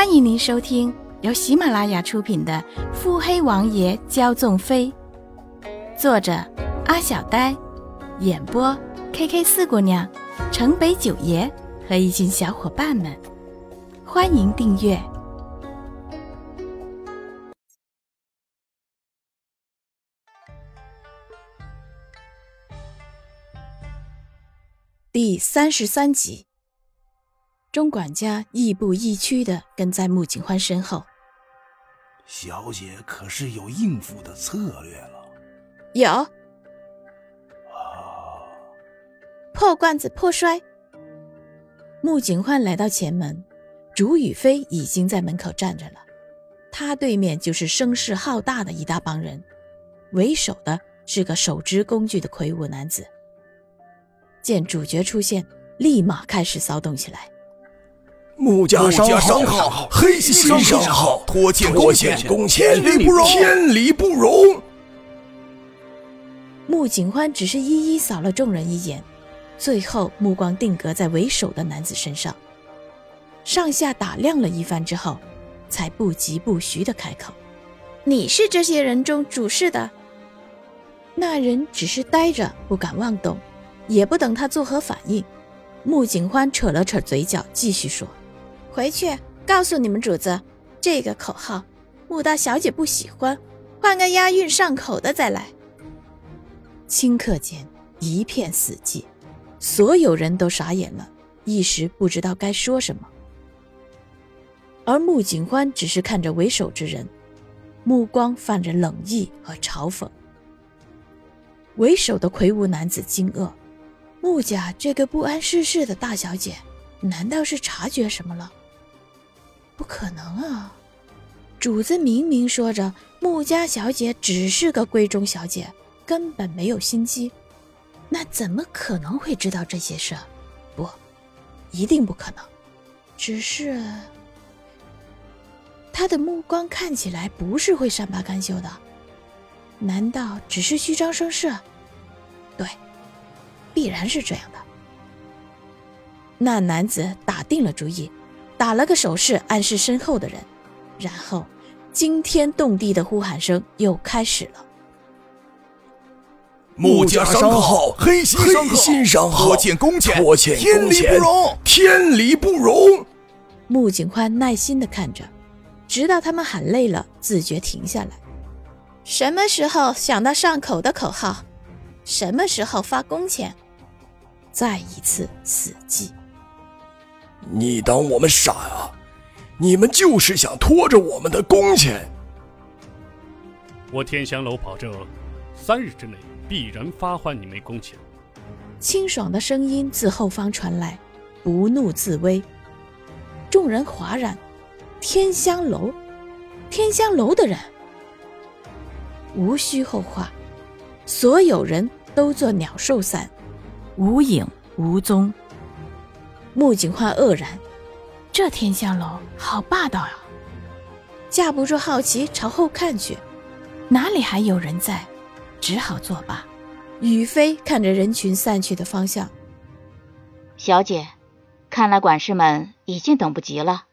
欢迎您收听由喜马拉雅出品的《腹黑王爷骄纵妃》，作者阿小呆，演播 K K 四姑娘、城北九爷和一群小伙伴们。欢迎订阅第三十三集。钟管家亦步亦趋的跟在穆景欢身后。小姐可是有应付的策略了？有。啊，破罐子破摔。穆景欢来到前门，竹雨飞已经在门口站着了。他对面就是声势浩大的一大帮人，为首的是个手执工具的魁梧男子。见主角出现，立马开始骚动起来。穆家商号，黑心商号，拖欠工钱，天理不容，天理不容。穆景欢只是一一扫了众人一眼，最后目光定格在为首的男子身上，上下打量了一番之后，才不疾不徐的开口：“你是这些人中主事的？”那人只是呆着，不敢妄动，也不等他作何反应。穆景欢扯了扯嘴角，继续说。回去告诉你们主子，这个口号，穆大小姐不喜欢，换个押韵上口的再来。顷刻间一片死寂，所有人都傻眼了，一时不知道该说什么。而穆景欢只是看着为首之人，目光泛着冷意和嘲讽。为首的魁梧男子惊愕：穆家这个不谙世事的大小姐，难道是察觉什么了？不可能啊！主子明明说着，穆家小姐只是个闺中小姐，根本没有心机，那怎么可能会知道这些事？不，一定不可能。只是他的目光看起来不是会善罢甘休的，难道只是虚张声势？对，必然是这样的。那男子打定了主意。打了个手势，暗示身后的人，然后惊天动地的呼喊声又开始了。穆家商号，黑心商号，拖欠工钱，拖欠天理不容，天理不容。穆景欢耐心的看着，直到他们喊累了，自觉停下来。什么时候想到上口的口号？什么时候发工钱？再一次死寂。你当我们傻啊？你们就是想拖着我们的工钱。我天香楼保证，三日之内必然发还你们工钱。清爽的声音自后方传来，不怒自威。众人哗然。天香楼，天香楼的人，无需后话，所有人都做鸟兽散，无影无踪。穆景欢愕然，这天香楼好霸道呀！架不住好奇，朝后看去，哪里还有人在？只好作罢。雨飞看着人群散去的方向，小姐，看来管事们已经等不及了。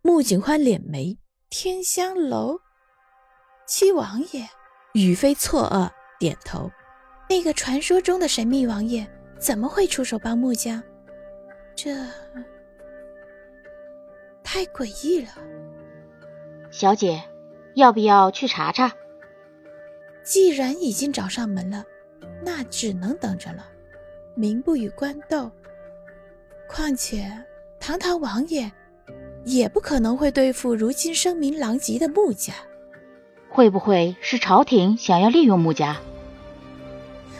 穆景欢敛眉：天香楼，七王爷。雨飞错愕，点头。那个传说中的神秘王爷怎么会出手帮穆家？这太诡异了，小姐，要不要去查查？既然已经找上门了，那只能等着了。民不与官斗，况且堂堂王爷也不可能会对付如今声名狼藉的穆家。会不会是朝廷想要利用穆家？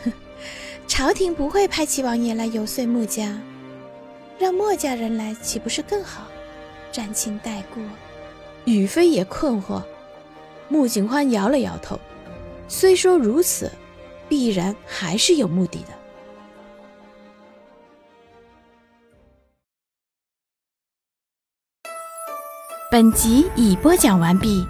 哼，朝廷不会派齐王爷来游说穆家。让墨家人来岂不是更好？沾亲带故。雨飞也困惑。穆景欢摇了摇头。虽说如此，必然还是有目的的。本集已播讲完毕。